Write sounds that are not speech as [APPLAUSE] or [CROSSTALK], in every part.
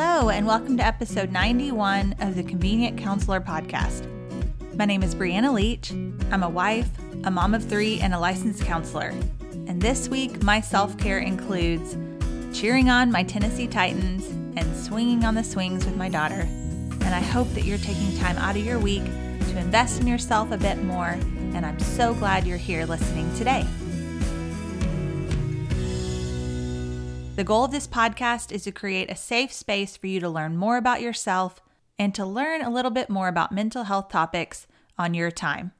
Hello, and welcome to episode 91 of the Convenient Counselor podcast. My name is Brianna Leach. I'm a wife, a mom of three, and a licensed counselor. And this week, my self care includes cheering on my Tennessee Titans and swinging on the swings with my daughter. And I hope that you're taking time out of your week to invest in yourself a bit more. And I'm so glad you're here listening today. The goal of this podcast is to create a safe space for you to learn more about yourself and to learn a little bit more about mental health topics on your time.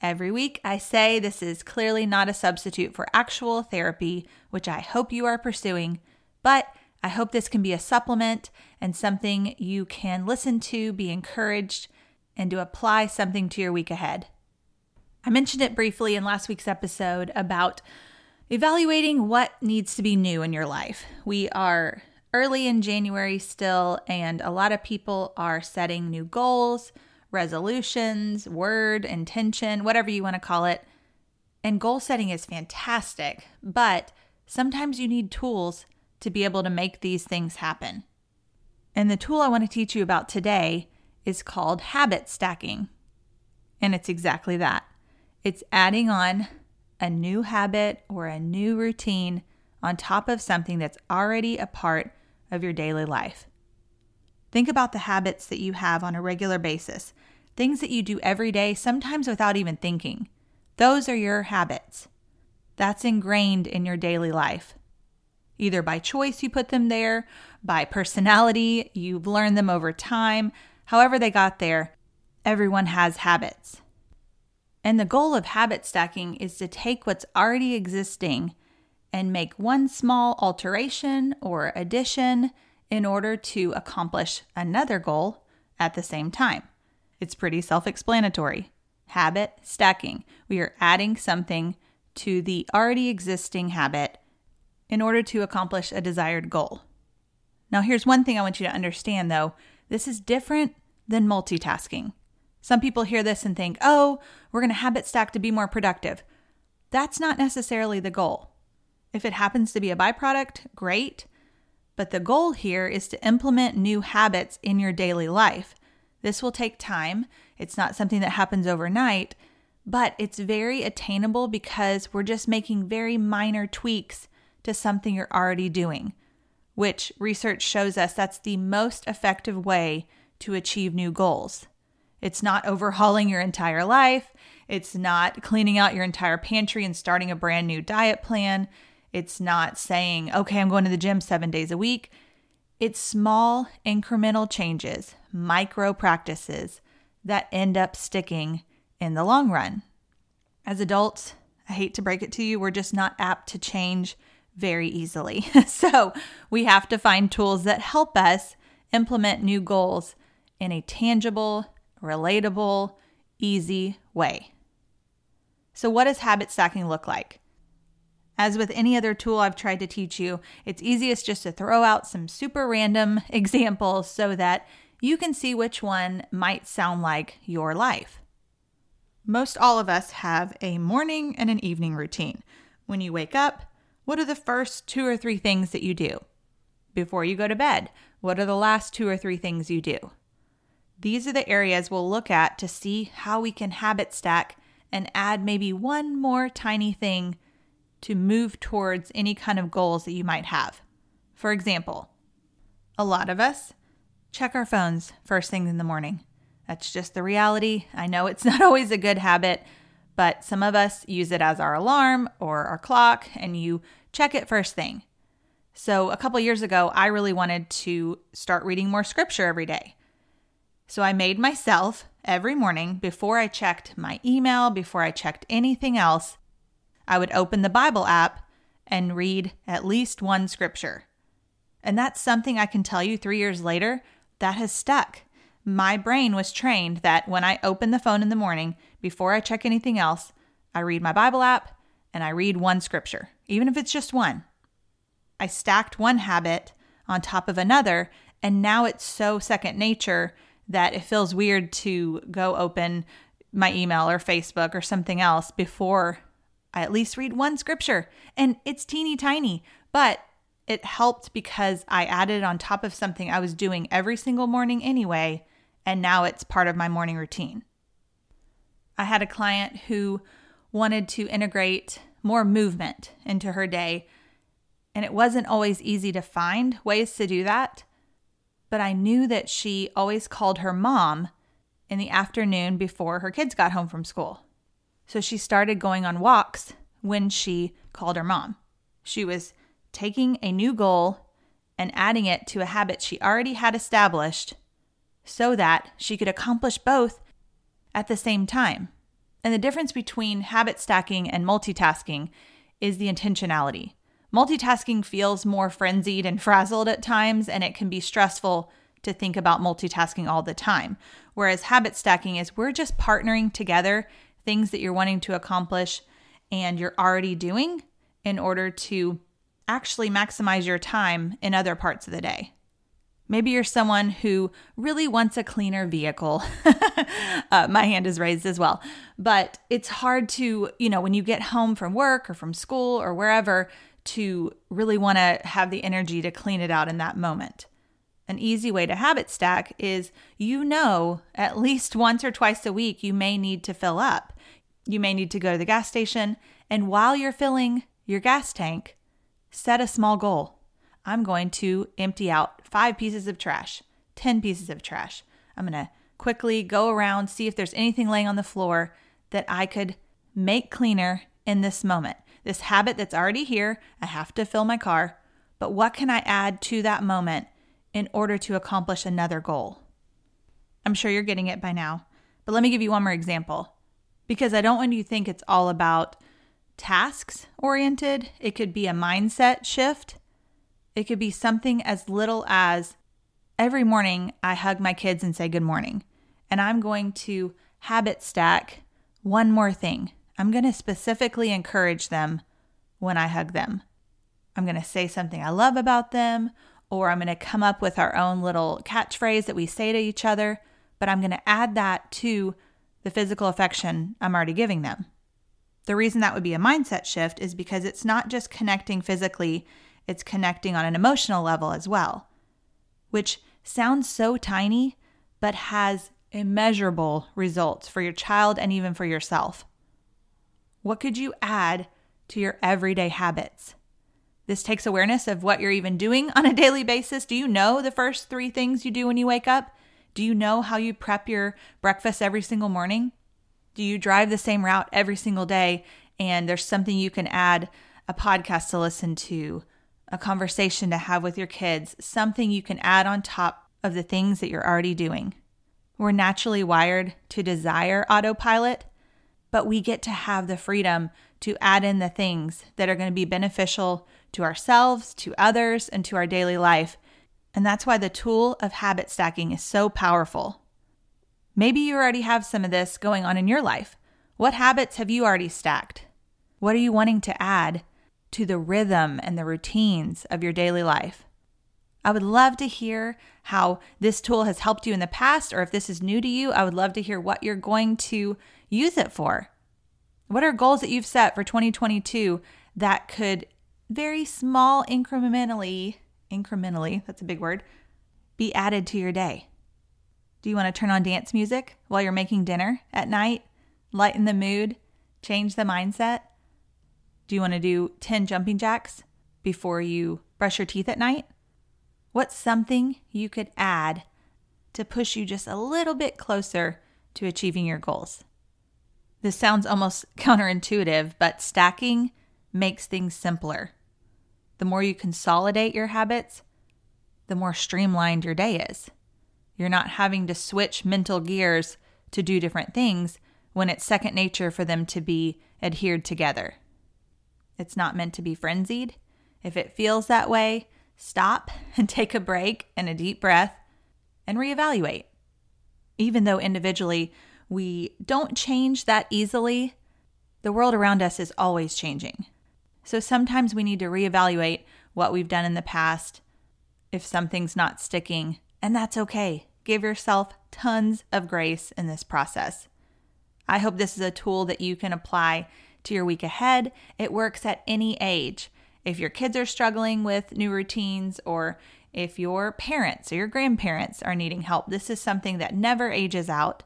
Every week, I say this is clearly not a substitute for actual therapy, which I hope you are pursuing, but I hope this can be a supplement and something you can listen to, be encouraged, and to apply something to your week ahead. I mentioned it briefly in last week's episode about evaluating what needs to be new in your life. We are early in January still, and a lot of people are setting new goals, resolutions, word, intention, whatever you want to call it. And goal setting is fantastic, but sometimes you need tools to be able to make these things happen. And the tool I want to teach you about today is called habit stacking. And it's exactly that it's adding on a new habit or a new routine on top of something that's already a part of your daily life. Think about the habits that you have on a regular basis, things that you do every day, sometimes without even thinking. Those are your habits. That's ingrained in your daily life. Either by choice, you put them there, by personality, you've learned them over time. However, they got there, everyone has habits. And the goal of habit stacking is to take what's already existing and make one small alteration or addition in order to accomplish another goal at the same time. It's pretty self explanatory. Habit stacking. We are adding something to the already existing habit in order to accomplish a desired goal. Now, here's one thing I want you to understand though this is different than multitasking. Some people hear this and think, oh, we're going to habit stack to be more productive. That's not necessarily the goal. If it happens to be a byproduct, great. But the goal here is to implement new habits in your daily life. This will take time. It's not something that happens overnight, but it's very attainable because we're just making very minor tweaks to something you're already doing, which research shows us that's the most effective way to achieve new goals. It's not overhauling your entire life. It's not cleaning out your entire pantry and starting a brand new diet plan. It's not saying, okay, I'm going to the gym seven days a week. It's small incremental changes, micro practices that end up sticking in the long run. As adults, I hate to break it to you, we're just not apt to change very easily. [LAUGHS] so we have to find tools that help us implement new goals in a tangible, relatable, easy way. So, what does habit stacking look like? As with any other tool I've tried to teach you, it's easiest just to throw out some super random [LAUGHS] examples so that you can see which one might sound like your life. Most all of us have a morning and an evening routine. When you wake up, what are the first two or three things that you do? Before you go to bed, what are the last two or three things you do? These are the areas we'll look at to see how we can habit stack and add maybe one more tiny thing to move towards any kind of goals that you might have. For example, a lot of us check our phones first thing in the morning. That's just the reality. I know it's [LAUGHS] not always a good habit, but some of us use it as our alarm or our clock, and you check it first thing. So, a couple years ago, I really wanted to start reading more scripture every day. So I made myself every morning before I checked my email, before I checked anything else, I would open the Bible app and read at least one scripture. And that's something I can tell you three years later that has stuck. My brain was trained that when I open the phone in the morning, before I check anything else, I read my Bible app and I read one scripture, even if it's just one. I stacked one habit on top of another, and now it's so second nature that it feels weird to go open my email or Facebook or something else before I at least read one scripture. And it's teeny tiny, but it helped because I added it on top of something I was doing every single morning anyway, and now it's part of my morning routine. I had a client who wanted to integrate more movement into her day, and it wasn't always easy to find ways to do that. But I knew that she always called her mom in the afternoon before her kids got home from school. So she started going on walks when she called her mom. She was taking a new goal and adding it to a habit she already had established so that she could accomplish both at the same time. And the difference between habit stacking and multitasking is the intentionality. Multitasking feels more frenzied and frazzled at times, and it can be stressful to think about multitasking all the time. Whereas habit stacking is we're just partnering together things that you're wanting to accomplish and you're already doing in order to actually maximize your time in other parts of the day. Maybe you're someone who really wants a cleaner vehicle. [LAUGHS] uh, my hand is raised as well. But it's hard to, you know, when you get home from work or from school or wherever, to really want to have the energy to clean it out in that moment. An easy way to habit stack is you know at least [LAUGHS] once or twice a week you may need to fill up. You may need to go to the gas station, and while you're filling your gas tank, set a small goal. I'm going to empty out five pieces of trash, 10 pieces of trash. I'm going to quickly go around, see if there's anything laying on the floor that I could make cleaner in this moment. This habit that's already here, I have to fill my car, but what can I add to that moment in order to accomplish another goal. I'm sure you're getting it by now, but let me give you one more example because I don't want you to think it's all about tasks oriented. It could be a mindset shift. It could be something as little as every morning I hug my kids and say good morning. And I'm going to habit stack one more thing. I'm going to specifically encourage them when I hug them. I'm going to say something I love about them, or I'm going to come up with our own little catchphrase that we say to each other, but I'm going to add that to the physical affection I'm already giving them. The reason that would be a mindset shift is because it's not just connecting physically, it's connecting on an emotional level as well, which sounds so tiny, but has immeasurable results for your child and even for yourself. What could you add to your everyday habits? This takes awareness of what you're even doing on a daily basis. Do you know the first three things you do when you wake up? Do you know how you prep your breakfast every single morning? Do you drive the same route every single day and there's something you can add a podcast to listen to, a conversation to have with your kids, something you can add on top of the things that you're already doing? We're naturally wired to desire autopilot, but we get to have the freedom to add in the things that are going to be beneficial to ourselves, to others, and to our daily life. And that's why the tool of habit stacking is so powerful. Maybe you already have some of this going on in your life. What habits have you already stacked? What are you wanting to add to the rhythm and the routines of your daily life? I would love to hear how this tool has helped you in the past, or if this is new to you, I would love to hear what you're going to use it for. What are goals that you've set for 2022 that could very small incrementally, incrementally, that's a big word, be added to your day. Do you want to turn on dance music while you're making dinner at night? Lighten the mood, change the mindset? Do you want to do 10 jumping jacks before you brush your teeth at night? What's something you could add to push you just a little bit closer to achieving your goals? This sounds almost [LAUGHS] counterintuitive, but stacking makes things simpler. The more you consolidate your habits, the more streamlined your day is. You're not having to switch mental gears to do different things when it's second nature for them to be adhered together. It's not meant to be frenzied. If it feels that way, stop and take a break and a deep breath and reevaluate. Even though individually we don't change that easily, the world around us is always changing. So sometimes we need to reevaluate what we've done in the past if something's not sticking, and that's okay. Give yourself tons of grace in this process. I hope this is a tool that you can apply to your week ahead. It works at any age. If your kids are struggling with new routines or if your parents or your grandparents are needing help. This is something that never ages out,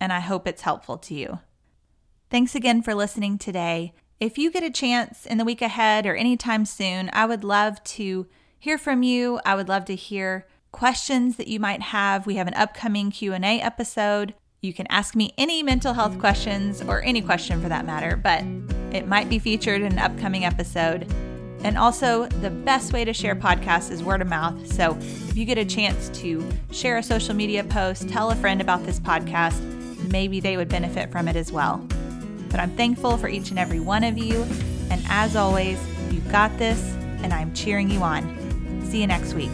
and I hope it's helpful to you. Thanks again for listening today. If you get a chance in the week ahead or anytime soon, I would love to hear from you. I would love to hear questions that you might have. We have an upcoming Q&A episode. You can ask me any mental health questions or any question for that matter, but it might be featured in an upcoming episode. And also, the best way to share podcasts is word of mouth. So, if you get a chance to share a social media post, tell a friend about this podcast, maybe they would benefit from it as well. But I'm thankful for each and every one of you. And as always, you got this, and I'm cheering you on. See you next week.